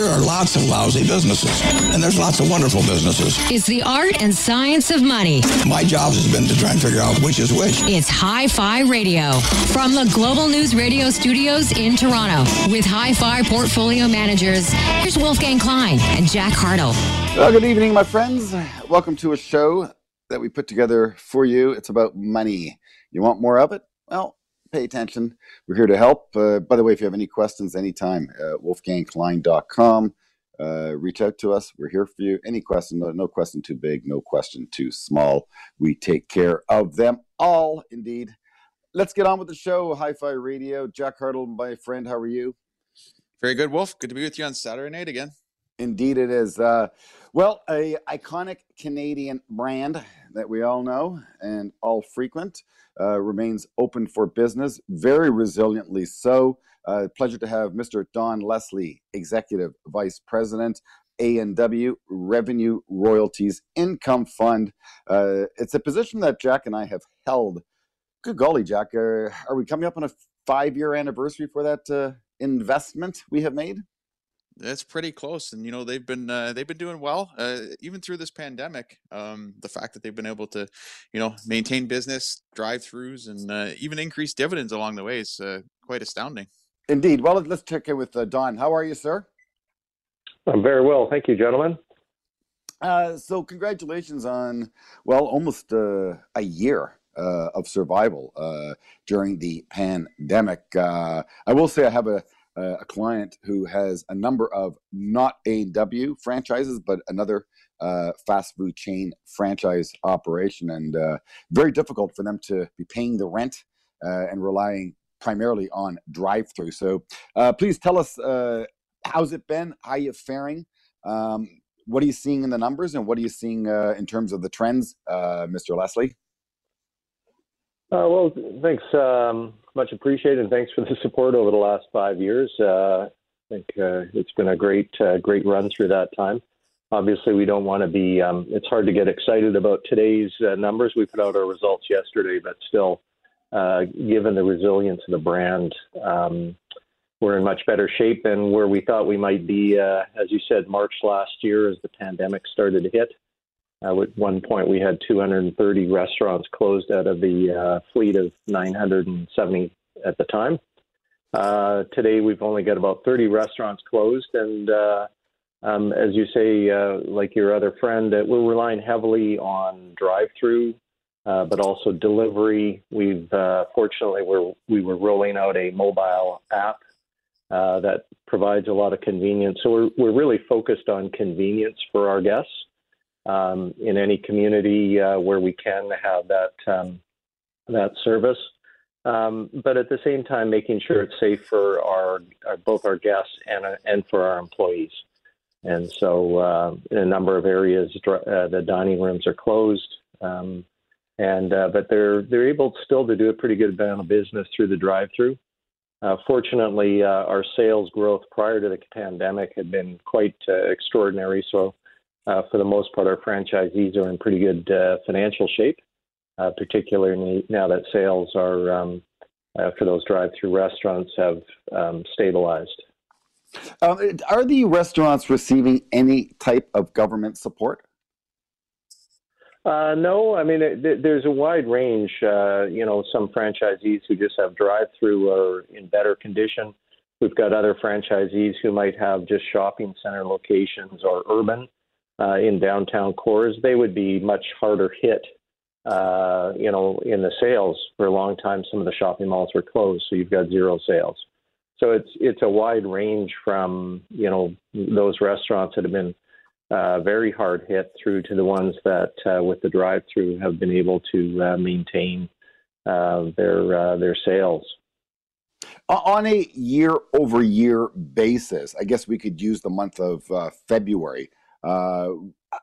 There are lots of lousy businesses, and there's lots of wonderful businesses. It's the art and science of money. My job has been to try and figure out which is which. It's Hi Fi Radio from the Global News Radio studios in Toronto with Hi Fi portfolio managers. Here's Wolfgang Klein and Jack Hartle. Well, good evening, my friends. Welcome to a show that we put together for you. It's about money. You want more of it? Well, pay attention. We're here to help. Uh, by the way, if you have any questions anytime, uh, wolfgangklein.com. Uh, reach out to us. We're here for you. Any question, no, no question too big, no question too small. We take care of them all, indeed. Let's get on with the show. Hi Fi Radio. Jack Hartle, my friend, how are you? Very good, Wolf. Good to be with you on Saturday night again. Indeed, it is. Uh, well, a iconic Canadian brand that we all know and all frequent uh, remains open for business, very resiliently so. Uh, pleasure to have Mr. Don Leslie, Executive Vice President, A&W Revenue Royalties Income Fund. Uh, it's a position that Jack and I have held. Good golly, Jack, are we coming up on a five-year anniversary for that uh, investment we have made? That's pretty close, and you know they've been uh, they've been doing well uh, even through this pandemic. Um, the fact that they've been able to, you know, maintain business, drive-throughs, and uh, even increase dividends along the way is uh, quite astounding. Indeed. Well, let's check in with uh, Don. How are you, sir? I'm very well, thank you, gentlemen. Uh, so, congratulations on well, almost a year of survival during the pandemic. I will say I have a uh, a client who has a number of not A&W franchises, but another uh, fast food chain franchise operation, and uh, very difficult for them to be paying the rent uh, and relying primarily on drive-through. So, uh, please tell us uh, how's it been? How are you faring? Um, what are you seeing in the numbers, and what are you seeing in terms of the trends, Mr. Leslie? well, thanks. Um much appreciated, and thanks for the support over the last five years. Uh, I think uh, it's been a great, uh, great run through that time. Obviously, we don't want to be. Um, it's hard to get excited about today's uh, numbers. We put out our results yesterday, but still, uh, given the resilience of the brand, um, we're in much better shape than where we thought we might be. Uh, as you said, March last year, as the pandemic started to hit. Uh, at one point, we had 230 restaurants closed out of the uh, fleet of 970 at the time. Uh, today, we've only got about 30 restaurants closed, and uh, um, as you say, uh, like your other friend, uh, we're relying heavily on drive-through, but also delivery. We've fortunately we're, we were rolling out a mobile app that provides a lot of convenience. So we're we're really focused on convenience for our guests um, in any community uh, where we can have that um, that service. Um, but at the same time, making sure it's safe for our, our both our guests and uh, and for our employees. And so, uh, in a number of areas, uh, the dining rooms are closed. Um, and uh, but they're they're able still to do a pretty good amount of business through the drive-through. Uh, fortunately, uh, our sales growth prior to the pandemic had been quite uh, extraordinary. So uh, for the most part, our franchisees are in pretty good uh, financial shape, uh, particularly now that sales are um, uh, for those drive-through restaurants have um, stabilized. Um, are the restaurants receiving any type of government support? Uh, no, I mean it, there's a wide range. Uh, you know, some franchisees who just have drive-through are in better condition. We've got other franchisees who might have just shopping center locations or urban uh, in downtown cores, they would be much harder hit. Uh, you know, in the sales for a long time, some of the shopping malls were closed, so you've got zero sales. So it's it's a wide range from you know those restaurants that have been uh, very hard hit through to the ones that uh, with the drive-through have been able to uh, maintain uh, their uh, their sales. On a year-over-year basis, I guess we could use the month of uh, February. Uh,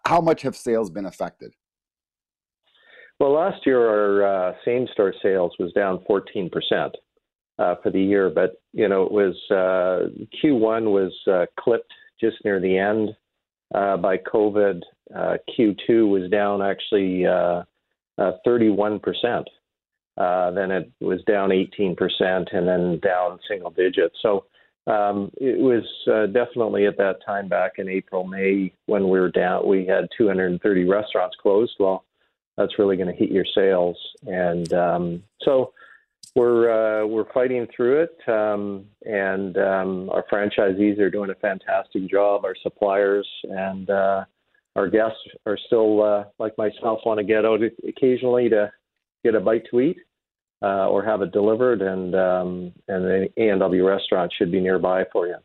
how much have sales been affected? Well, last year our uh, same store sales was down 14% uh, for the year, but you know it was uh, Q1 was uh, clipped just near the end uh, by COVID. Q2 was down actually 31%. then it was down 18%, and then down single digits. So Um, it was uh, definitely at that time back in April, May when we were down. We had 230 restaurants closed. Well, that's really going to hit your sales, and um, so we're uh, we're fighting through it. Um, and um, our franchisees are doing a fantastic job. Our suppliers and uh, our guests are still, uh, like myself, want to get out occasionally to get a bite to eat uh, or have it delivered, and um, and the A&W restaurant should be nearby for you.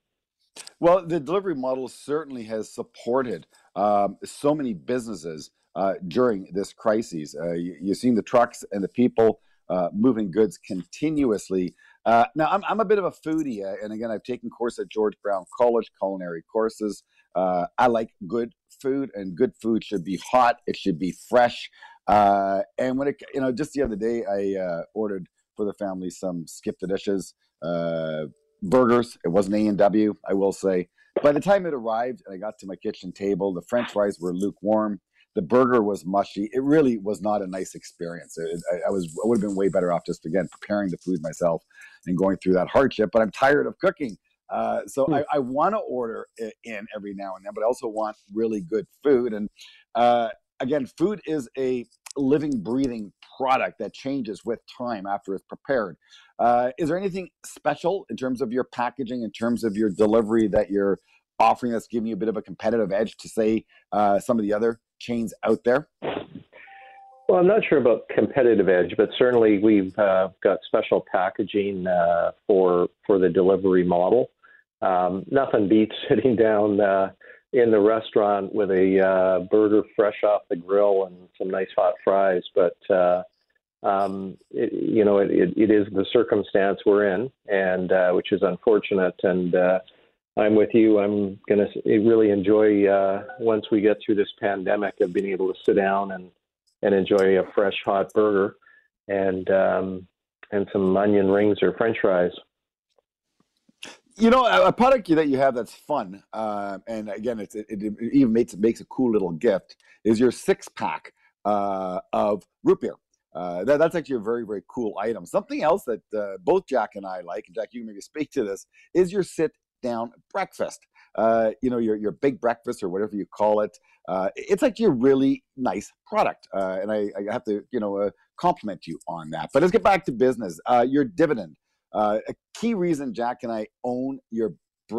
Well, the delivery model certainly has supported um, so many businesses uh, during this crisis. Uh, you, you've seen the trucks and the people uh, moving goods continuously. Uh, now, I'm, I'm a bit of a foodie, uh, and again, I've taken course at George Brown College, culinary courses. I like good food, and good food should be hot. It should be fresh. Uh, and when it, you know, just the other day, I uh, ordered for the family some skip the dishes uh, burgers. It wasn't A and W, I will say. By the time it arrived and I got to my kitchen table, the French fries were lukewarm. The burger was mushy. It really was not a nice experience. It, I, I, was I would have been way better off just again preparing the food myself and going through that hardship. But I'm tired of cooking. Uh, so hmm. I, I want to order in every now and then, but I also want really good food. And uh, again, food is a living, breathing product that changes with time after it's prepared. Uh, is there anything special in terms of your packaging, in terms of your delivery that you're offering that's giving you a bit of a competitive edge to say uh, some of the other chains out there? Well, I'm not sure about competitive edge, but certainly we've uh, got special packaging uh, for for the delivery model. Um, nothing beats sitting down uh, in the restaurant with a uh, burger fresh off the grill and some nice hot fries. But uh, um, it, you know, it, it, it is the circumstance we're in, and uh, which is unfortunate. And uh, I'm with you. I'm going to really enjoy uh, once we get through this pandemic of being able to sit down and and enjoy a fresh hot burger and um, and some onion rings or French fries you know, a, product that you have that's fun, uh, and again, it, it, even makes makes a cool little gift. Is your six pack uh, of root beer? Uh, that, that's actually a very very cool item. Something else that uh, both Jack and I like, and Jack, you can maybe speak to this, is your sit down breakfast. Uh, you know, your your big breakfast or whatever you call it. Uh, it's actually a really nice product, and I, I, have to you know compliment you on that. But let's get back to business. your dividend. Uh, a key reason Jack and I own your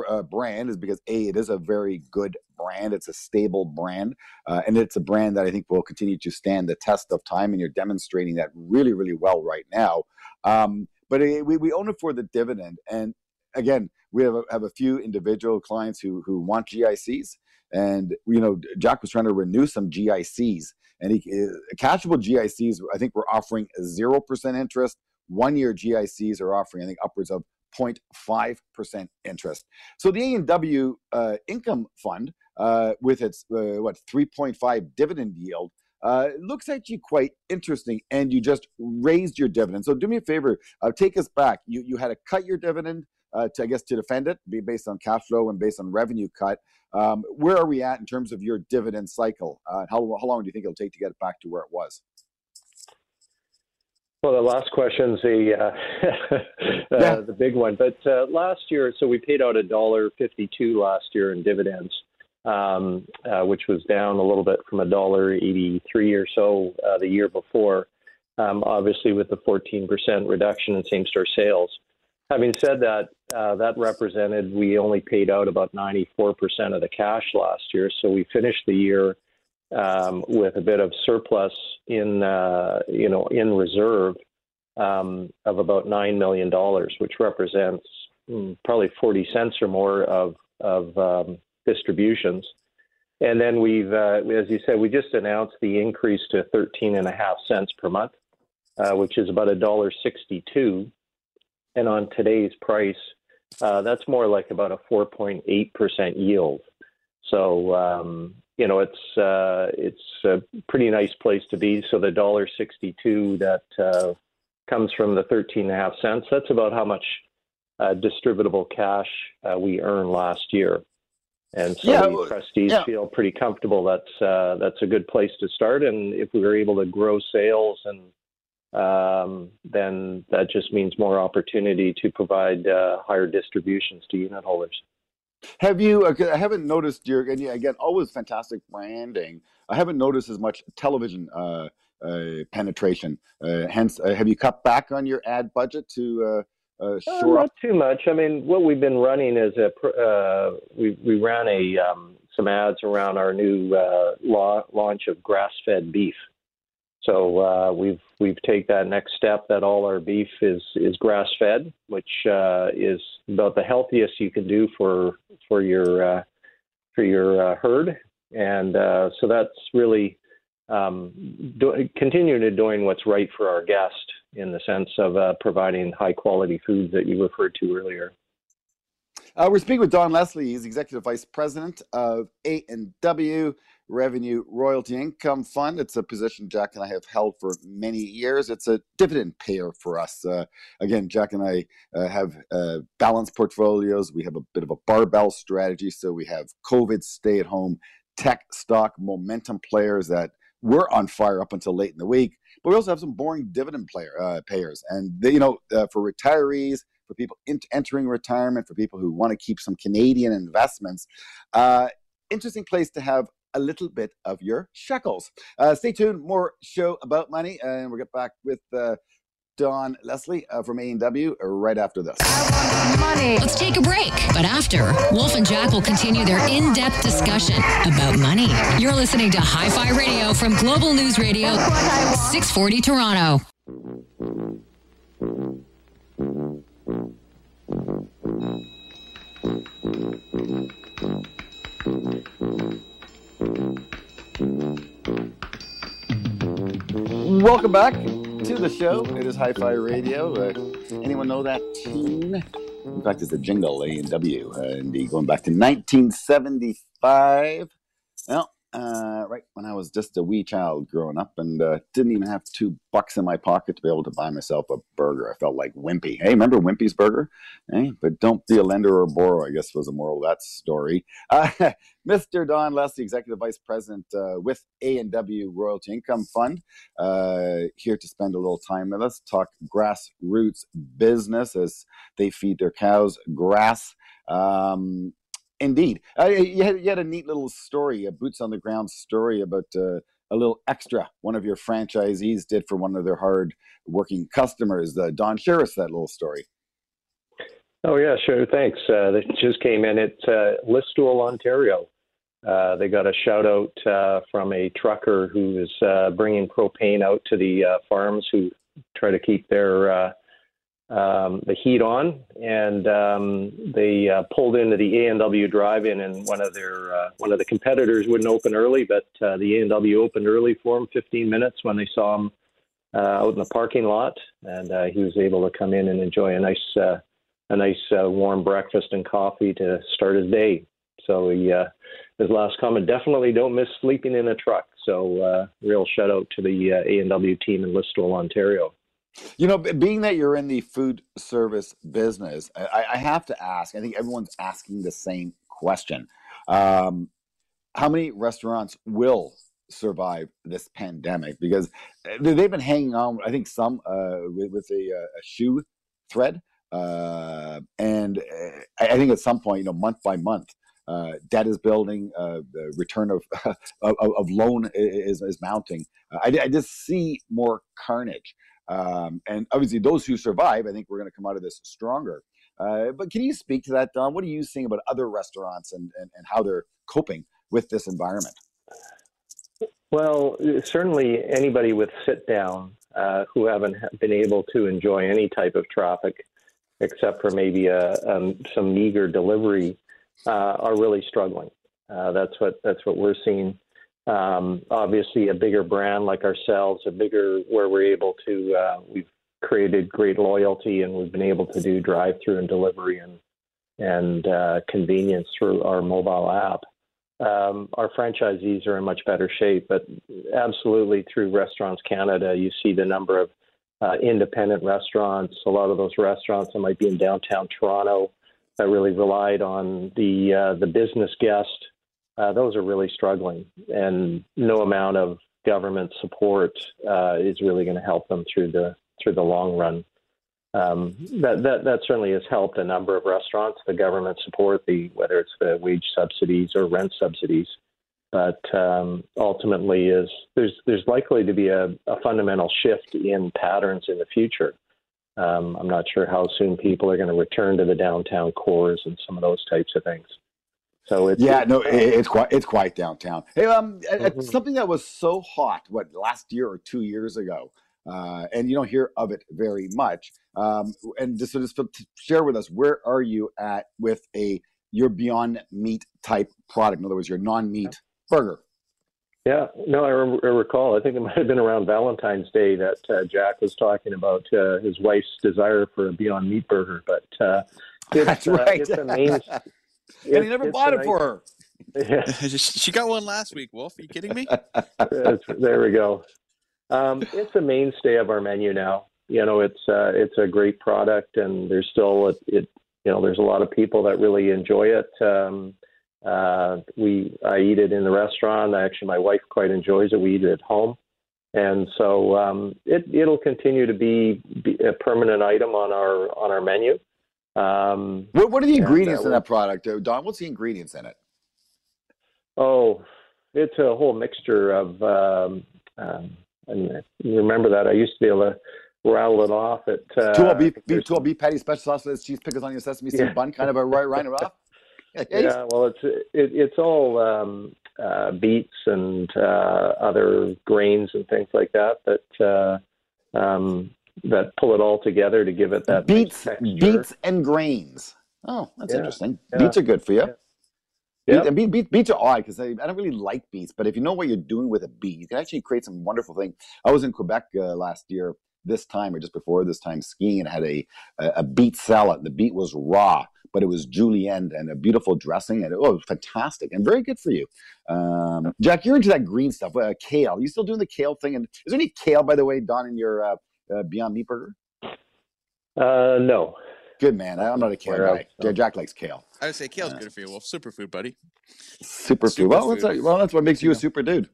uh, brand is because a it is a very good brand. It's a stable brand uh, and it's a brand that i think will continue to stand the test of time and you're demonstrating that really really well right now. Um, but it, we, we own it for the dividend and again we have a, have a few individual clients who who want gics and you know jack was trying to renew some gics and he uh, cashable gics i think we're offering 0% interest one year GICs are offering, I think, upwards of 0.5% interest. So the A&W uh, income fund, uh, with its, uh, what, 3.5 dividend yield, uh, looks actually quite interesting. And you just raised your dividend. So do me a favor, uh, take us back. You, you had to cut your dividend. Uh, to I guess to defend it, be based on cash flow and based on revenue cut. Um, where are we at in terms of your dividend cycle? how how long do you think it'll take to get it back to where it was? Well, the last question's the uh, uh, yeah. the big one. But uh, last year, so we paid out a dollar fifty-two last year in dividends, um, uh, which was down a little bit from a dollar eighty-three or so uh, the year before. Um, obviously, with the fourteen percent reduction in same-store sales. Having said that, uh, that represented we only paid out about ninety-four percent of the cash last year. So we finished the year um, with a bit of surplus in uh, you know in reserve um, of about nine million dollars, which represents mm, probably forty cents or more of of um, distributions. And then we've, uh, as you said, we just announced the increase to thirteen and a half cents per month, uh, which is about a dollar sixty-two. And on today's price, uh, that's more like about a four point eight percent yield. So um, you know, it's uh, it's a pretty nice place to be. So the dollar sixty-two that uh, comes from the thirteen and a half cents. That's about how much uh, distributable cash uh, we earned last year. And so yeah, the trustees yeah. feel pretty comfortable. That's uh, that's a good place to start. And if we were able to grow sales and um, then that just means more opportunity to provide uh, higher distributions to unit holders. Have you? I haven't noticed your and again always fantastic branding. I haven't noticed as much television uh, uh, penetration. Uh, hence, uh, have you cut back on your ad budget to uh, uh, shore not up? too much. I mean, what we've been running is a uh, we we ran a um, some ads around our new uh, la- launch of grass-fed beef. So uh, we've we've take that next step that all our beef is is grass-fed, which uh, is about the healthiest you can do for for your uh, for your uh, herd, and uh, so that's really um, do, continuing to doing what's right for our guest in the sense of uh, providing high quality foods that you referred to earlier. Uh, we're speaking with Don Leslie. He's executive vice president of A and W Revenue Royalty Income Fund. It's a position Jack and I have held for many years. It's a dividend payer for us. Uh, again, Jack and I uh, have uh, balanced portfolios. We have a bit of a barbell strategy. So we have COVID stay at home tech stock momentum players that were on fire up until late in the week. But we also have some boring dividend player uh, payers, and they, you know, uh, for retirees, for people in, entering retirement, for people who want to keep some Canadian investments. Uh, interesting place to have a little bit of your shekels. Uh, stay tuned. More show about money, and we'll get back with uh, Don Leslie uh, from A&W right after this. Money. Let's take a break. But after, Wolf and Jack will continue their in depth discussion about money. You're listening to Hi Fi Radio from Global News Radio, 640 Toronto. Welcome back to the show. It is Hi-Fi Radio. Uh, anyone know that tune? In fact, it's a jingle, A and W, uh, indeed, going back to 1975. Well, uh, right when I was just a wee child growing up and uh, didn't even have two bucks in my pocket to be able to buy myself a burger. I felt like Wimpy. Hey, remember Wimpy's Burger? Hey, but don't be a lender or borrower, I guess was the moral of that story. Uh, Mr. Don Leslie, Executive Vice President uh, with A&W Royalty Income Fund, uh, here to spend a little time with us, talk grassroots business as they feed their cows grass. Um, indeed. Uh, you, had, you had a neat little story, a boots on the ground story about uh, a little extra one of your franchisees did for one of their hard working customers. Uh, Don, share us that little story. Oh yeah, sure. Thanks. Uh, that just came in. It's uh, Listowel, Ontario. Uh, they got a shout out uh, from a trucker who is uh, bringing propane out to the uh, farms who try to keep their uh, um, the heat on, and um, they uh, pulled into the A and W drive-in, and one of their uh, one of the competitors wouldn't open early, but uh, the A and W opened early for him, 15 minutes when they saw him uh, out in the parking lot, and uh, he was able to come in and enjoy a nice uh, a nice uh, warm breakfast and coffee to start his day. So he, uh, his last comment, definitely don't miss sleeping in a truck. So uh, real shout out to the uh, A&W team in Listowel, Ontario. You know, being that you're in the food service business, I, I have to ask. I think everyone's asking the same question: um, How many restaurants will survive this pandemic? Because they- they've been hanging on. I think some uh, with, with a, uh, a shoe thread, uh, and uh, I think at some point, you know, month by month. Uh, debt is building. Uh, the return of of, of loan is is mounting. I, I just see more carnage. Um, and obviously, those who survive, I think we're going to come out of this stronger. Uh, but can you speak to that, Don? What are you seeing about other restaurants and, and, and how they're coping with this environment? Well, certainly anybody with sit down uh, who haven't been able to enjoy any type of traffic, except for maybe a, um, some meager delivery, uh, are really struggling. Uh, that's what that's what we're seeing. Um, obviously, a bigger brand like ourselves, a bigger where we're able to uh, we've created great loyalty and we've been able to do drive through and delivery and and uh, convenience through our mobile app um, our franchisees are in much better shape. But absolutely, through Restaurants Canada, you see the number of uh, independent restaurants. A lot of those restaurants that might be in downtown Toronto that really relied on the uh, the business guest. Uh, those are really struggling, and no amount of government support uh, is really going to help them through the through the long run. Um, that, that that certainly has helped a number of restaurants. The government support, the whether it's the wage subsidies or rent subsidies, but um, ultimately is there's there's likely to be a, a, fundamental shift in patterns in the future. Um, I'm not sure how soon people are going to return to the downtown cores and some of those types of things. So it's yeah, no, it's quite it's quite downtown. Hey, um, mm-hmm. something that was so hot, what last year or two years ago, uh, and you don't hear of it very much. Um, and just, so just share with us, where are you at with a your Beyond Meat type product? In other words, your non-meat burger. Yeah, no, I, re- I, recall. I think it might have been around Valentine's Day that uh, Jack was talking about uh, his wife's desire for a Beyond Meat burger. But uh, it's, That's uh, right. it's a main, and he never bought it nice, for her. Yeah. she got one last week. Wolf, are you kidding me? there we go. Um, it's a mainstay of our menu now. You know, it's uh, it's a great product, and there's still it, it. You know, there's a lot of people that really enjoy it. Um, uh, we I eat it in the restaurant. Actually, my wife quite enjoys it. We eat it at home, and so um, it it'll continue to be, be, a permanent item on our on our menu. Um, what, what are the ingredients in that product, uh, Don? What's the ingredients in it? Oh, it's a whole mixture of. Um, um, and remember that I used to be able to rattle it off at uh, two beef, beef two beef patty, special sauce, with cheese pickles on your sesame seed yeah. bun, kind of a right, right it off. yeah, well, it's it, it's all um, uh, beets and uh, other grains and things like that that uh, um, that pull it all together to give it that beets, beets and grains. Oh, that's yeah. interesting. Yeah. Beets are good for you. Yeah. Beet, beet, beets are odd because I, I, don't really like beets, but if you know what you're doing with a beet, you can actually create some wonderful things. I was in Quebec uh, last year, this time or just before this time, skiing and had a, a, a beet salad. The beet was raw but it was julienne and a beautiful dressing, and it, oh, it was fantastic and very good for you. Um, Jack, you're into that green stuff, uh, kale. Are you still doing the kale thing? And is there any kale, by the way, Don, in your uh, uh, Beyond Meat burger? Uh, no. Good man. I'm not a kale guy. So. Jack likes kale. I would say kale's uh, good for you. Well, superfood, buddy. Superfood. Well, well, that's what makes you a super dude.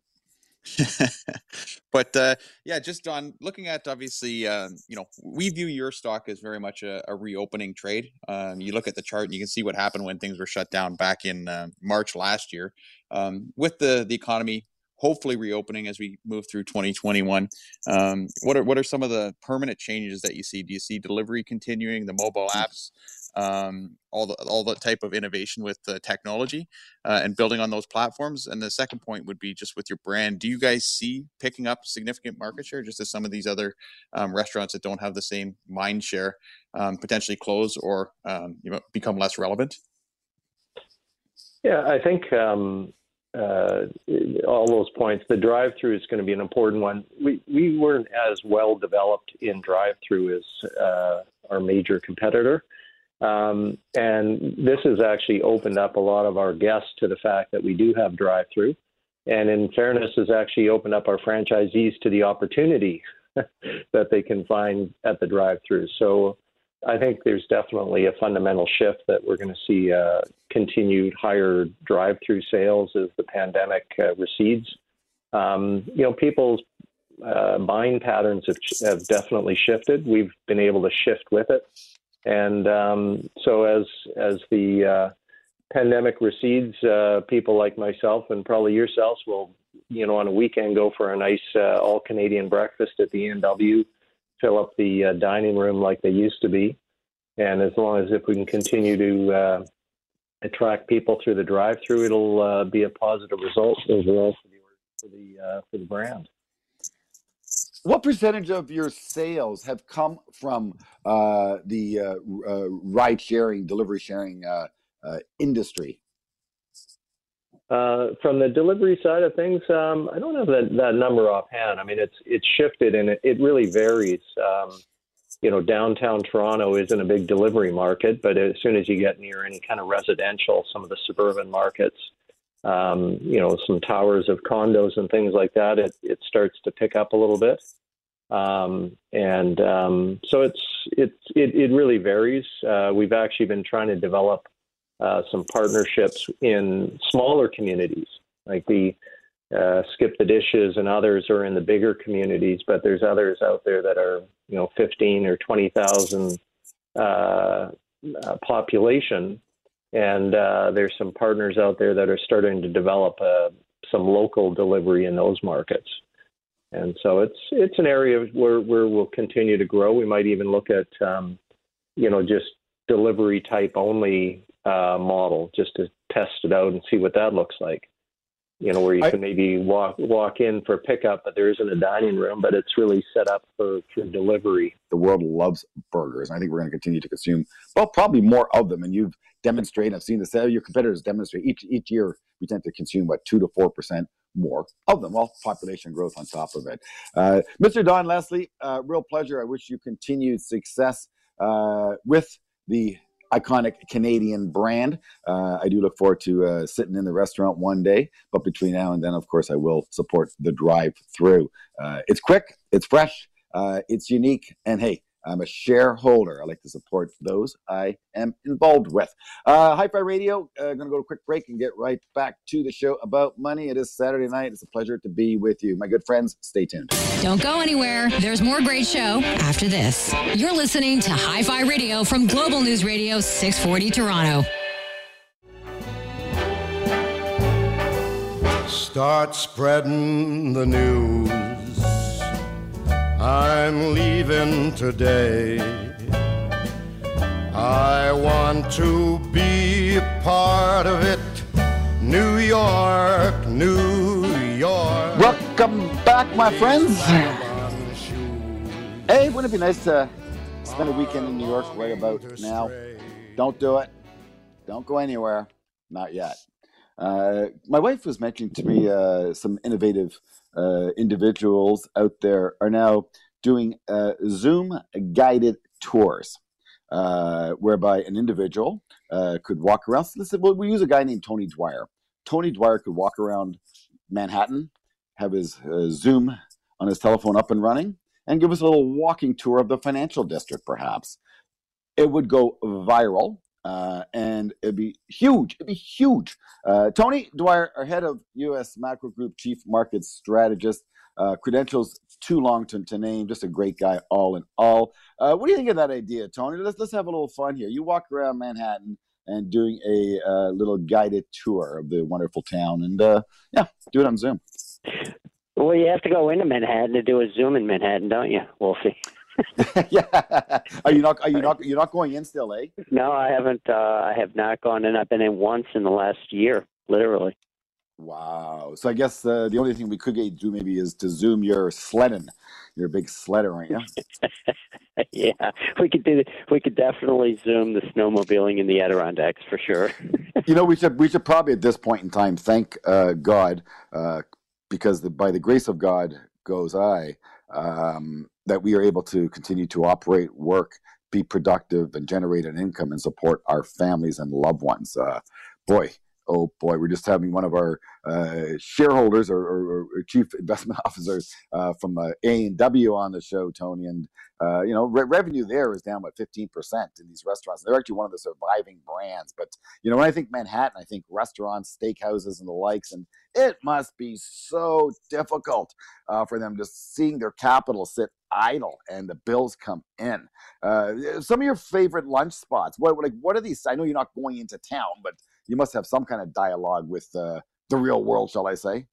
but uh, yeah, just on looking at obviously, um, you know, we view your stock as very much a, a reopening trade. Um, you look at the chart and you can see what happened when things were shut down back in uh, March last year. Um, with the the economy hopefully reopening as we move through 2021. Um, what are what are some of the permanent changes that you see? Do you see delivery continuing, the mobile apps, um, all the all the type of innovation with the technology uh, and building on those platforms. And the second point would be just with your brand. Do you guys see picking up significant market share, just as some of these other um, restaurants that don't have the same mind share um, potentially close or um, you know, become less relevant? Yeah, I think um, uh, all those points. The drive-through is going to be an important one. We we weren't as well developed in drive-through as uh, our major competitor. Um, and this has actually opened up a lot of our guests to the fact that we do have drive through. And in fairness, has actually opened up our franchisees to the opportunity that they can find at the drive through. So I think there's definitely a fundamental shift that we're going to see uh, continued higher drive through sales as the pandemic uh, recedes. Um, you know, people's uh, buying patterns have, have definitely shifted. We've been able to shift with it. And um, so as as the uh, pandemic recedes, uh, people like myself and probably yourselves will, you know, on a weekend go for a nice uh, all Canadian breakfast at the A&W, fill up the uh, dining room like they used to be, and as long as if we can continue to uh, attract people through the drive-through, it'll uh, be a positive result overall for the for the for the brand what percentage of your sales have come from uh, the uh, uh, ride sharing, delivery sharing uh, uh, industry? Uh, from the delivery side of things, um, I don't have that, that number offhand. I mean, it's it's shifted and it, it really varies. Um, you know, downtown Toronto isn't a big delivery market, but as soon as you get near any kind of residential, some of the suburban markets, um, you know, some towers of condos and things like that, it, it starts to pick up a little bit. Um, and um, so it's, it's, it, it really varies. Uh, we've actually been trying to develop uh, some partnerships in smaller communities. Like the, uh, Skip the Dishes and others are in the bigger communities, but there's others out there that are, you know, 15 or 20,000 uh, uh, population. And uh, there's some partners out there that are starting to develop uh, some local delivery in those markets. And so it's it's an area where, where we'll continue to grow. We might even look at, um, you know, just delivery type only uh, model just to test it out and see what that looks like you know, where you I, can maybe walk walk in for pickup, but there isn't a dining room, but it's really set up for, for delivery. The world loves burgers. and I think we're going to continue to consume, well, probably more of them. And you've demonstrated, I've seen this, your competitors demonstrate each each year we tend to consume what two to four percent more of them. Well, population growth on top of it. Uh, Mr. Don Leslie, uh, real pleasure. I wish you continued success uh, with the iconic Canadian brand. Uh, I do look forward to uh, sitting in the restaurant one day, but between now and then, of course, I will support the drive through. Uh, it's quick, it's fresh, uh, it's unique, and hey, I'm a shareholder. I like to support those I am involved with. Uh, Hi Fi Radio, uh, going to go to a quick break and get right back to the show about money. It is Saturday night. It's a pleasure to be with you. My good friends, stay tuned. Don't go anywhere. There's more great show after this. You're listening to Hi Fi Radio from Global News Radio 640 Toronto. Start spreading the news I'm leaving today. I want to be a part of it. New York, New York. Welcome back, my friends. Hey, wouldn't it be nice to spend a weekend in New York right about now? Don't do it. Don't go anywhere. Not yet. Uh, my wife was mentioning to me uh, some innovative uh, individuals out there are now doing uh, Zoom guided tours, uh, whereby an individual uh, could walk around. So listen, well, we use a guy named Tony Dwyer. Tony Dwyer could walk around Manhattan, have his uh, Zoom on his telephone up and running, and give us a little walking tour of the financial district, perhaps. It would go viral. Uh, and it'd be huge. It'd be huge. Uh, Tony Dwyer, our head of U.S. Macro Group Chief Market Strategist, uh, credentials too long to, to name. Just a great guy, all in all. Uh, what do you think of that idea, Tony? Let's let's have a little fun here. You walk around Manhattan and doing a uh, little guided tour of the wonderful town, and uh, yeah, do it on Zoom. Well, you have to go into Manhattan to do a Zoom in Manhattan, don't you, Wolfie? yeah. Are you not? Are you not? You're not going in still, eh? No, I haven't. Uh, I have not gone in. I've been in once in the last year, literally. Wow. So I guess uh, the only thing we could get you to do maybe is to zoom your sledding. You're a big sledder, aren't you? yeah, we could do. We could definitely zoom the snowmobiling in the Adirondacks for sure. you know, we should we should probably at this point in time thank uh, God uh, because the, by the grace of God goes I um, that we are able to continue to operate, work, be productive, and generate an income and support our families and loved ones. Uh, boy, oh boy, we're just having one of our uh, shareholders or, or, or, chief investment officers uh, from uh, A and W on the show, Tony, and uh, you know re- revenue there is down what 15 percent in these restaurants. They're actually one of the surviving brands. But you know when I think Manhattan, I think restaurants, steakhouses, and the likes, and it must be so difficult uh, for them just seeing their capital sit idle and the bills come in. Uh, some of your favorite lunch spots. What like what are these? I know you're not going into town, but you must have some kind of dialogue with uh, the real world, shall I say?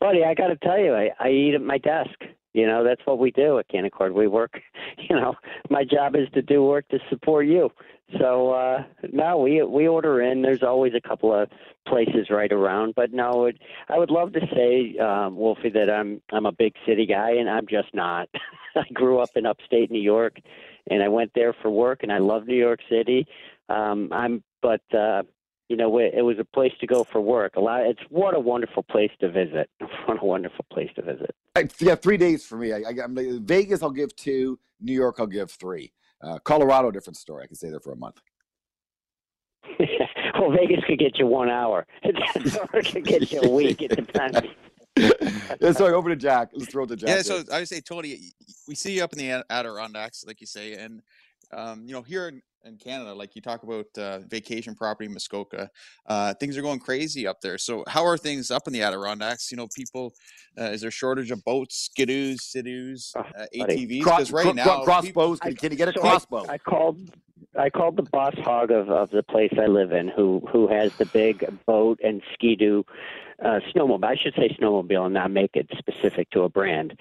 Buddy, I got to tell you, I, I eat at my desk. You know, that's what we do at Canaccord. We work. You know, my job is to do work to support you. So uh, no, we we order in. There's always a couple of places right around, but no, it, I would love to say, um, Wolfie, that I'm I'm a big city guy, and I'm just not. I grew up in upstate New York, and I went there for work, and I love New York City. Um, I'm but uh, you know, it was a place to go for work. A lot. It's what a wonderful place to visit. What a wonderful place to visit. I, yeah, three days for me. I, I, am Vegas. I'll give two. New York. I'll give three. Uh, Colorado, different story. I can stay there for a month. well, Vegas could get you one hour. It could get you a week. It depends. yeah, sorry, over to Jack. Let's throw it to Jack. Yeah, so I would say, Tony, we see you up in the Adirondacks, like you say, and um, you know, here in in Canada. Like you talk about uh, vacation property, Muskoka, uh, things are going crazy up there. So how are things up in the Adirondacks? You know, people, uh, is there shortage of boats, skidoos, Sea-Doos, Oh, uh. ATVs? Cro- Because right cro- now, crossbows. I- Can, can you get a so crossbow? I, called. I called the boss hog of, of the place I live in, who who has the big boat and ski-doo uh, snowmobile. I should say snowmobile and not make it specific to a brand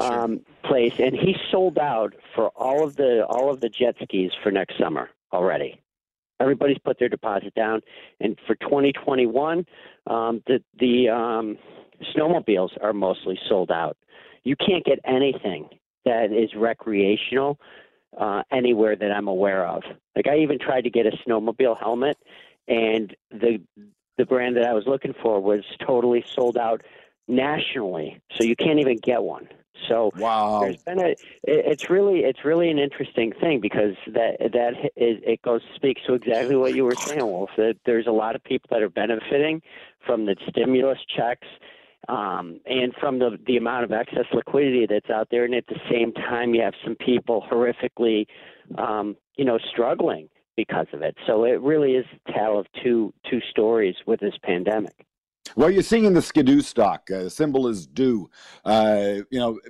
Sure. um, place. And he sold out for all of the all of the jet skis for next summer already. Everybody's put their deposit down, and for 2021, um, the the um, snowmobiles are mostly sold out. You can't get anything that is recreational uh, anywhere that I'm aware of. Like I even tried to get a snowmobile helmet, and the the brand that I was looking for was totally sold out nationally. So you can't even get one. So wow. there's been a. it- It's really it's really an interesting thing because that that is, it goes speaks to exactly what you were saying, Wolf. That there's a lot of people that are benefiting from the stimulus checks. Um, and from the the amount of excess liquidity that's out there, and at the same time, you have some people horrifically, um, you know, struggling because of it. So it really is a tale of two two stories with this pandemic. Well, you're seeing in the Skidoo stock, uh, symbol is due. Uh, you know,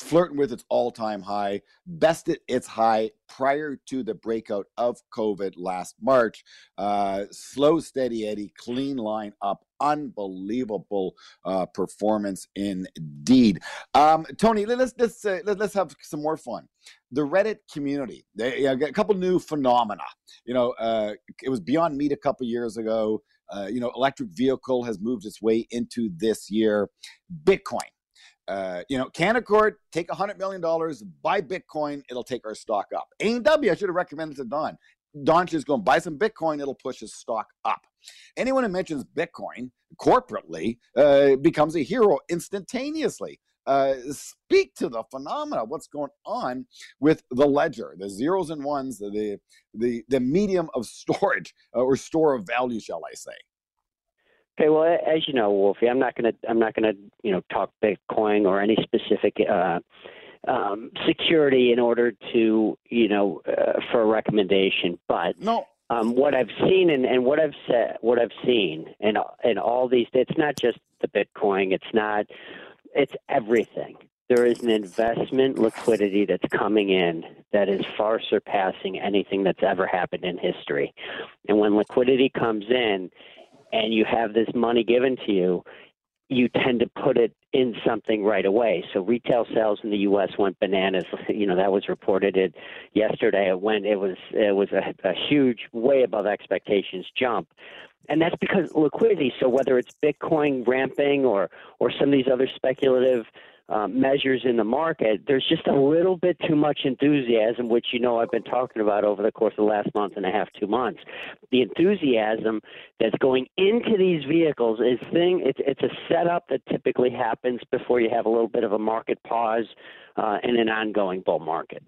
flirting with its all-time high, bested its high prior to the breakout of COVID last March. Uh, slow, steady Eddie, clean line up, unbelievable uh, performance indeed. Um, Tony, let- let's let's uh, let's have some more fun. The Reddit community, they, yeah, got a couple new phenomena. You know, uh, it was beyond meat a couple years ago. Uh, you know, electric vehicle has moved its way into this year. Bitcoin. Uh, you know, Canaccord, take $100 million, buy Bitcoin, it'll take our stock up. A&W, I should have recommended to Don. Don just go and buy some Bitcoin, it'll push his stock up. Anyone who mentions Bitcoin corporately uh, becomes a hero instantaneously. Uh, speak to the phenomena, what's going on with the ledger, the zeros and ones, the the the medium of storage uh, or store of value, shall I say? Okay, well, as you know, Wolfie, I'm not going to I'm not going to you know talk Bitcoin or any specific uh, um, security in order to you know uh, for a recommendation. But No, um, what I've seen and, and what I've said, what I've seen, and and all these, it's not just the Bitcoin. It's not. It's everything. There is an investment liquidity that's coming in that is far surpassing anything that's ever happened in history. And when liquidity comes in, and you have this money given to you, you tend to put it in something right away. So retail sales in the U.S. went bananas. You know that was reported it yesterday. It went. It was. It was a, a huge, way above expectations jump, and that's because liquidity. So whether it's Bitcoin ramping or or some of these other speculative um, measures in the market, there's just a little bit too much enthusiasm, which you know I've been talking about over the course of the last month and a half, two months. The enthusiasm that's going into these vehicles is thing. It's it's a setup that typically happens before you have a little bit of a market pause uh, in an ongoing bull market.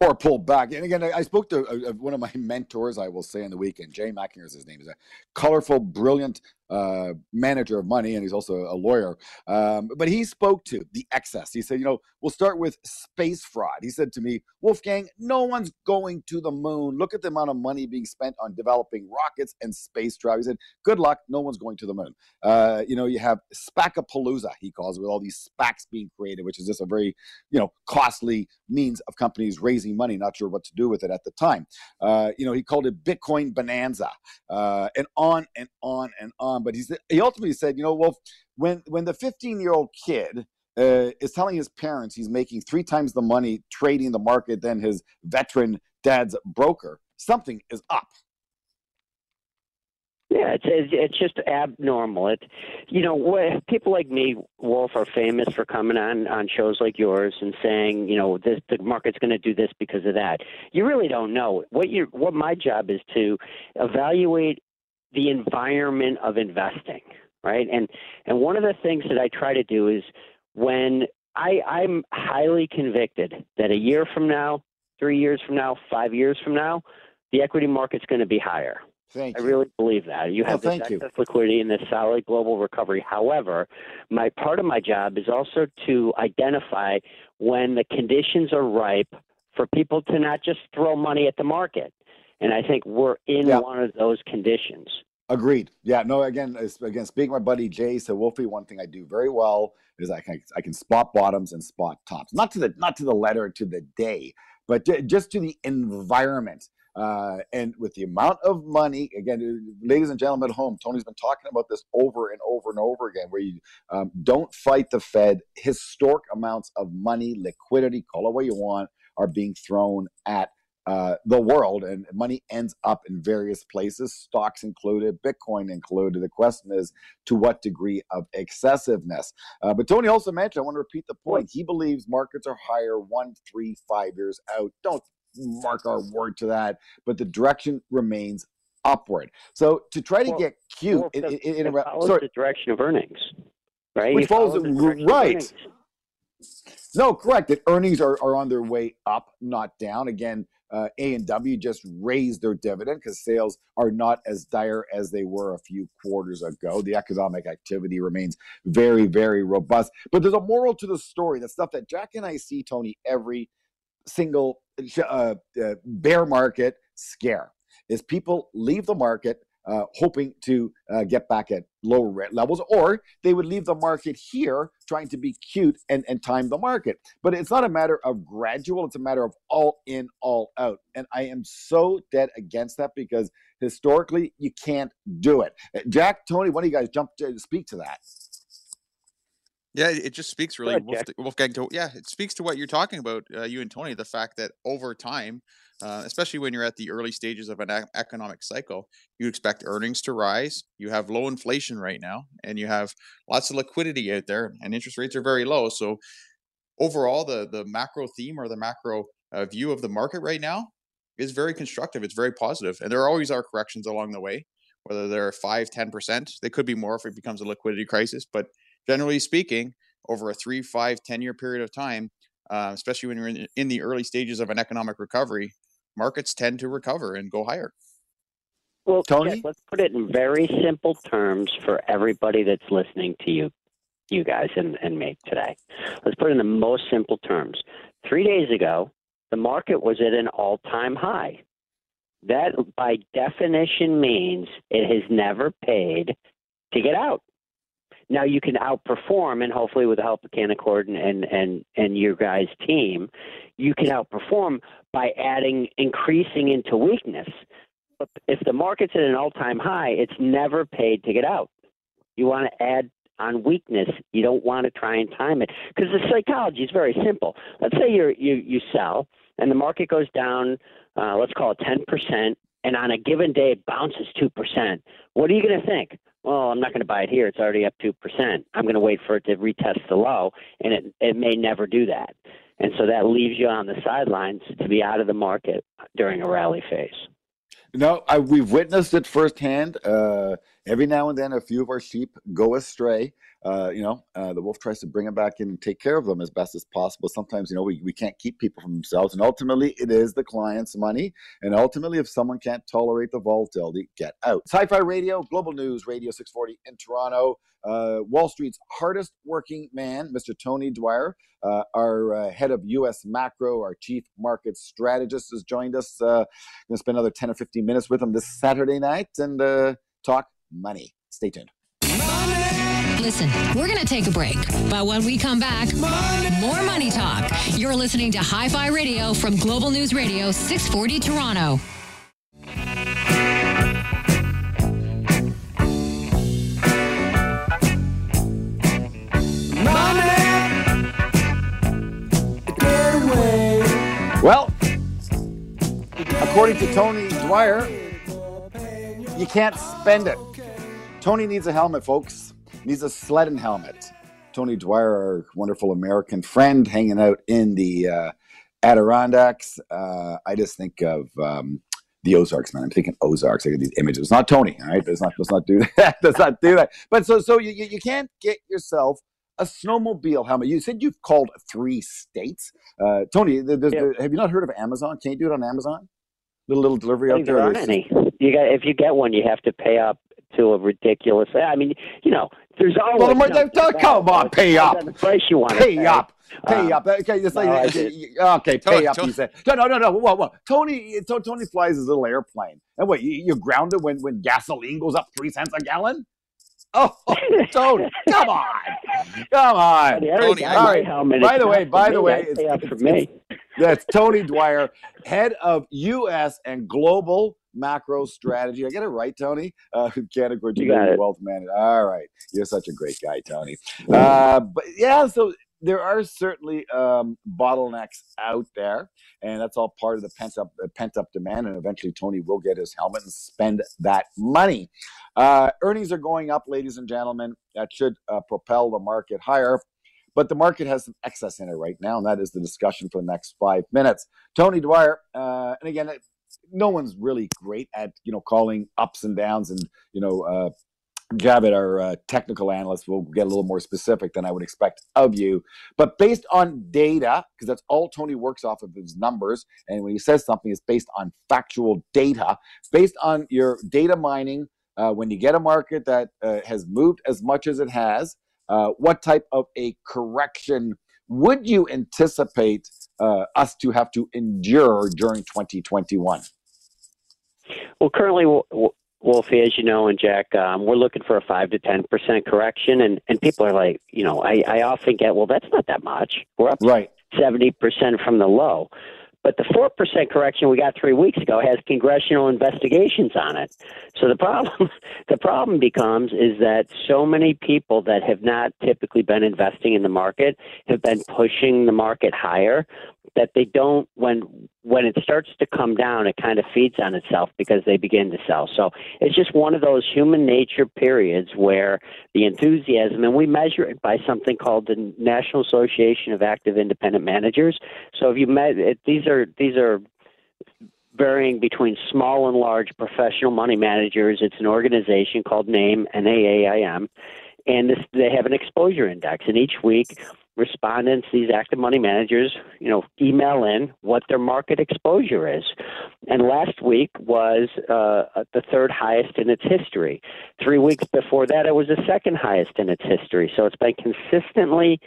or pull back. And again, I spoke to uh, uh, one of my mentors, I will say, in the weekend. Jay Mackinger is his name. He's a colorful, brilliant uh, manager of money, and he's also a lawyer. Um, but he spoke to the excess. He said, you know, we'll start with space fraud. He said to me, Wolfgang, no one's going to the moon. Look at the amount of money being spent on developing rockets and space travel. He said, good luck. No one's going to the moon. Uh, you know, you have Spacapalooza, he calls it, with all these SPACs being created, which is just a very, you know, costly means of companies raising money, not sure what to do with it at the time. Uh, you know, he called it Bitcoin bonanza, uh, and on and on and on. But he he ultimately said, you know, well, when when the 15 year old kid uh, is telling his parents he's making three times the money trading the market than his veteran dad's broker, something is up. Yeah, it's it's just abnormal. It, you know, people like me, Wolf, are famous for coming on on shows like yours and saying, you know, this the market's going to do this because of that. You really don't know. What you what my job is to evaluate the environment of investing, right? And and one of the things that I try to do is when I I'm highly convicted that a year from now, three years from now, five years from now, the equity market's going to be higher. Thank I you. really believe that. You have this thank you. excess liquidity and this solid global recovery. However, my part of my job is also to identify when the conditions are ripe for people to not just throw money at the market. And I think we're in Yeah. one of those conditions. Agreed. Yeah. No. Again, again. Speaking of my buddy Jay, so Wolfie, one thing I do very well is I can I can spot bottoms and spot tops. Not to the not to the letter to the day, but ju- just to the environment. Uh, and with the amount of money, again, uh, ladies and gentlemen at home, Tony's been talking about this over and over and over again. Where you um, don't fight the Fed. Historic amounts of money, liquidity, call it what you want, are being thrown at uh, the world and money ends up in various places, stocks included, Bitcoin included. The question is to what degree of excessiveness. Uh, but Tony also mentioned, I want to repeat the point. He believes markets are higher one, three, five years out. Don't mark our word to that, but the direction remains upward. So to try to Well, get cute, Well, in, it, in, in, it a- follows sorry, the direction of earnings, right? Which follows follows the the- of right. No, correct. That earnings are, are on their way up, not down. Again, uh, A and W just raised their dividend because sales are not as dire as they were a few quarters ago. The economic activity remains very, very robust. But there's a moral to the story. The stuff that Jack and I see, Tony, every single uh, uh, bear market scare is people leave the market uh, hoping to uh, get back at lower levels, or they would leave the market here trying to be cute and, and time the market. But it's not a matter of gradual, it's a matter of all in, all out. And I am so dead against that because historically you can't do it. Jack, Tony, one of you guys jump to speak to that. Yeah, it just speaks really, ahead, Wolf. Wolfgang. To, yeah, it speaks to what you're talking about, uh, you and Tony. The fact that over time, uh, especially when you're at the early stages of an ec- economic cycle, you expect earnings to rise. You have low inflation right now, and you have lots of liquidity out there, and interest rates are very low. So, overall, the the macro theme or the macro uh, view of the market right now is very constructive. It's very positive, and there always are corrections along the way, whether they're five, ten percent. They could be more if it becomes a liquidity crisis, but generally speaking, over a three, five, 10 year period of time, uh, especially when you're in, in the early stages of an economic recovery, markets tend to recover and go higher. Well, Tony? Jack, let's put it in very simple terms for everybody that's listening to you, you guys and, and me today. Let's put it in the most simple terms. Three days ago, the market was at an all time high. That, by definition, means it has never paid to get out. Now you can outperform, and hopefully, with the help of Canaccord and, and, and, and your guys' team, you can outperform by adding, increasing into weakness. But if the market's at an all-time high, it's never paid to get out. You want to add on weakness. You don't want to try and time it because the psychology is very simple. Let's say you you you sell and the market goes down. Uh, let's call it ten percent, and on a given day it bounces two percent. What are you going to think? Well, I'm not going to buy it here. It's already up two percent. I'm going to wait for it to retest the low, and it it may never do that. And so that leaves you on the sidelines to be out of the market during a rally phase. No, I, we've witnessed it firsthand. Uh, every now and then, a few of our sheep go astray. Uh, you know, uh, the wolf tries to bring them back in and take care of them as best as possible. Sometimes, you know, we, we can't keep people from themselves. And ultimately, it is the client's money. And ultimately, if someone can't tolerate the volatility, get out. Hi Fi Radio, Global News, Radio 640 in Toronto. Uh, Wall Street's hardest working man, Mr. Tony Dwyer, uh, our uh, head of U.S. macro, our chief market strategist, has joined us. Uh, going to spend another 10 or 15 minutes with him this Saturday night and uh, talk money. Stay tuned. Listen, we're going to take a break. But when we come back, more money talk. You're listening to Hi Fi Radio from Global News Radio 640 Toronto. Well, according to Tony Dwyer, you can't spend it. Tony needs a helmet, folks. Needs a sledding helmet. Tony Dwyer, our wonderful American friend, hanging out in the uh, Adirondacks. Uh, I just think of um, the Ozarks, man. I'm thinking Ozarks. I get these images. It's not Tony, all right? Let's not, let's not do that. let's not do that. But so, so you, you can't get yourself a snowmobile helmet. You said you've called three states. Uh, Tony, the, the, Yeah. the- have you not heard of Amazon? Can't you do it on Amazon? Little little delivery out there. there aren't any. You got if you get one, you have to pay up to a ridiculous. I mean, you know, there's always Well, the mar- something don't- come on, pay up. on The price you want to Pay up. Pay Um, up. Okay, it's like no, I okay, Tony- pay up. Tony- He said, no, no, no, no. Whoa, whoa. Tony, To- Tony flies his little airplane, and what? You, you're grounded when when gasoline goes up three cents a gallon? Oh, Tony, come on, come on. Buddy, I already Tony, got all my right. By the way, for by me. the way, I it's- pay up for it's- me. That's Tony Dwyer, head of U.S. and Global Macro Strategy. I get it right, Tony? Uh, Canaccord Genuity it. Wealth Manager. All right. You're such a great guy, Tony. Uh, but yeah, so there are certainly um, bottlenecks out there, and that's all part of the pent up uh, pent up demand. And eventually, Tony will get his helmet and spend that money. Uh, earnings are going up, ladies and gentlemen. That should uh, propel the market higher. But the market has some excess in it right now, and that is the discussion for the next five minutes. Tony Dwyer, uh, and again, no one's really great at you know calling ups and downs, and you know, uh, Javid, our uh, technical analyst, will get a little more specific than I would expect of you. But based on data, because that's all Tony works off of his numbers, and when he says something, it's based on factual data, based on your data mining. Uh, when you get a market that uh, has moved as much as it has, uh, what type of a correction would you anticipate uh, us to have to endure during 2021? Well, currently, Wo- Wo- Wolfie, as you know, and Jack, um, we're looking for a five to ten percent correction, and and people are like, you know, I I often get, well, that's not that much. We're up Right. seventy percent from the low. But the four percent correction we got three weeks ago has congressional investigations on it. So the problem the problem becomes is that so many people that have not typically been investing in the market have been pushing the market higher that they don't when when it starts to come down it kind of feeds on itself because they begin to sell. So it's just one of those human nature periods where the enthusiasm and we measure it by something called the national association of active independent managers. So if you met it, these are these are varying between small and large professional money managers. It's an organization called name N A A I M, and this, they have an exposure index and each week respondents, these active money managers, you know, email in what their market exposure is. And last week was uh, the third highest in its history. Three weeks before that, it was the second highest in its history. So it's been consistently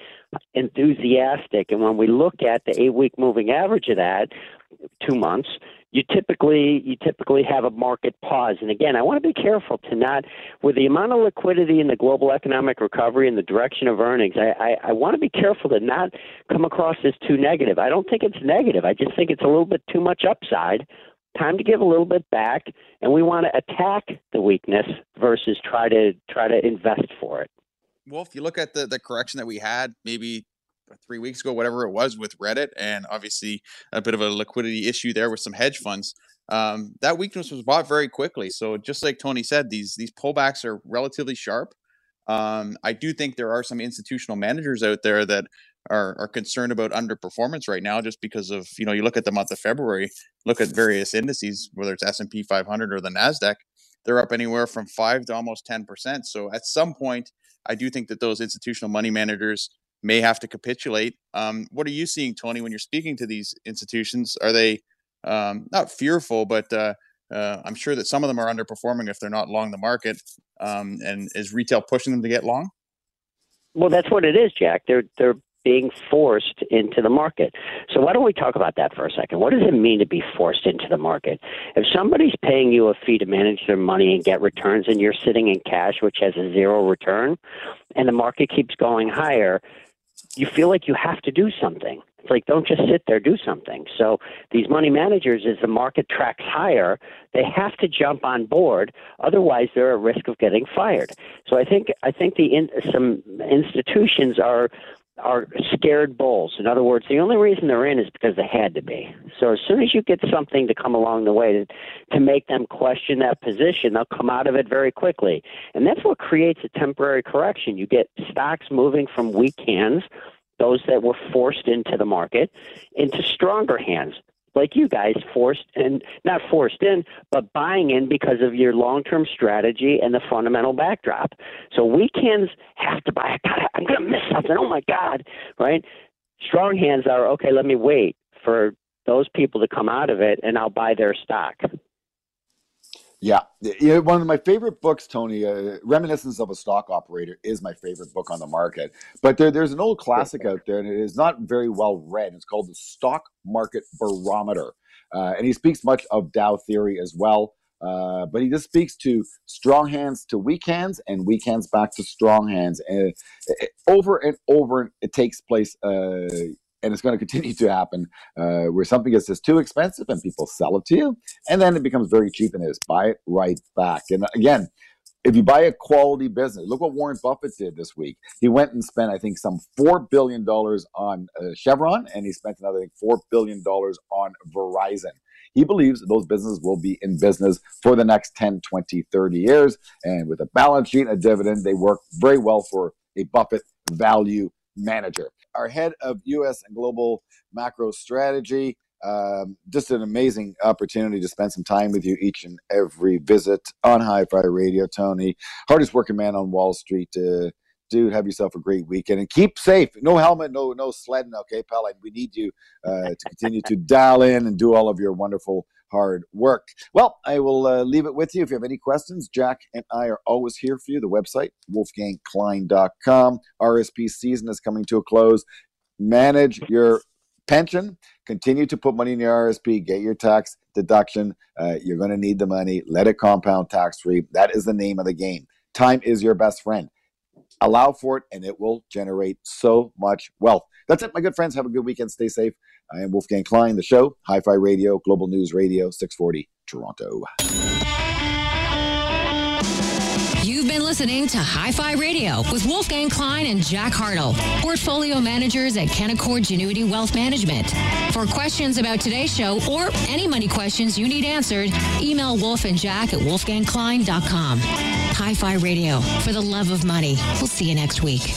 enthusiastic. And when we look at the eight week moving average of that, two months, you typically you typically have a market pause. And again, I want to be careful to not with the amount of liquidity in the global economic recovery and the direction of earnings. I, I, I want to be careful to not come across as too negative. I don't think it's negative. I just think it's a little bit too much upside. Time to give a little bit back, and we want to attack the weakness versus try to try to invest for it. Well, if you look at the the correction that we had, maybe three weeks ago, whatever it was with Reddit, and obviously a bit of a liquidity issue there with some hedge funds. Um, that weakness was bought very quickly. So just like Tony said, these these pullbacks are relatively sharp. Um, I do think there are some institutional managers out there that are, are concerned about underperformance right now, just because of you know you look at the month of February, look at various indices, whether it's S and P 500 or the Nasdaq, they're up anywhere from five to almost 10 percent. So at some point, I do think that those institutional money managers may have to capitulate. Um, what are you seeing, Tony, when you're speaking to these institutions? Are they um, not fearful, but uh, uh, I'm sure that some of them are underperforming if they're not long the market. Um, and is retail pushing them to get long? Well, that's what it is, Jack. They're they're being forced into the market. So why don't we talk about that for a second? What does it mean to be forced into the market? If somebody's paying you a fee to manage their money and get returns and you're sitting in cash which has a zero return and the market keeps going higher, you feel like you have to do something. It's like don't just sit there, do something. So these money managers, as the market tracks higher, they have to jump on board. Otherwise, they're at risk of getting fired. So I think I think the in, some institutions are are scared bulls. In other words, the only reason they're in is because they had to be. So as soon as you get something to come along the way to, to make them question that position, they'll come out of it very quickly. And that's what creates a temporary correction. You get stocks moving from weak hands, those that were forced into the market, into stronger hands. Like you guys forced and not forced in, but buying in because of your long term strategy and the fundamental backdrop. So weekends have to buy. God, I'm going to miss something. Oh my God, right? Strong hands are okay. Let me wait for those people to come out of it, and I'll buy their stock. Yeah, you know, one of my favorite books, Tony, uh, "Reminiscence of a Stock Operator," is my favorite book on the market. But there, there's an old classic out there, and it is not very well read. It's called "The Stock Market Barometer," uh, and he speaks much of Dow theory as well. Uh, but he just speaks to strong hands to weak hands and weak hands back to strong hands. And it, over and over, it takes place, uh, and it's going to continue to happen uh, where something is just too expensive and people sell it to you, and then it becomes very cheap and is buy it right back. And again, if you buy a quality business, look what Warren Buffett did this week. He went and spent, I think, some $4 billion on uh, Chevron, and he spent another, think, $4 billion on Verizon. He believes those businesses will be in business for the next 10, 20, 30 years. And with a balance sheet and a dividend, they work very well for a Buffett value manager. Our head of U.S. and global macro strategy, um, just an amazing opportunity to spend some time with you each and every visit on Hi Fi Radio. Tony, hardest working man on Wall Street. Uh, dude, have yourself a great weekend and keep safe. No helmet, no no sledding. Okay, pal. And we need you uh, to continue to dial in and do all of your wonderful hard work. Well, I will uh, leave it with you. If you have any questions, Jack and I are always here for you. The website, wolfgangklein.com. RSP season is coming to a close. Manage your pension. Continue to put money in your RSP. Get your tax deduction. Uh, you're going to need the money. Let it compound tax free. That is the name of the game. Time is your best friend. Allow for it, and it will generate so much wealth. That's it, my good friends. Have a good weekend. Stay safe. I am Wolfgang Klein, the show, Hi Fi Radio, Global News Radio, 640 Toronto. You've been listening to Hi Fi Radio with Wolfgang Klein and Jack Hartle, portfolio managers at Canaccord Genuity Wealth Management. For questions about today's show or any money questions you need answered, email Wolf and Jack at wolfgangklein.com. Hi Fi Radio, for the love of money. We'll see you next week.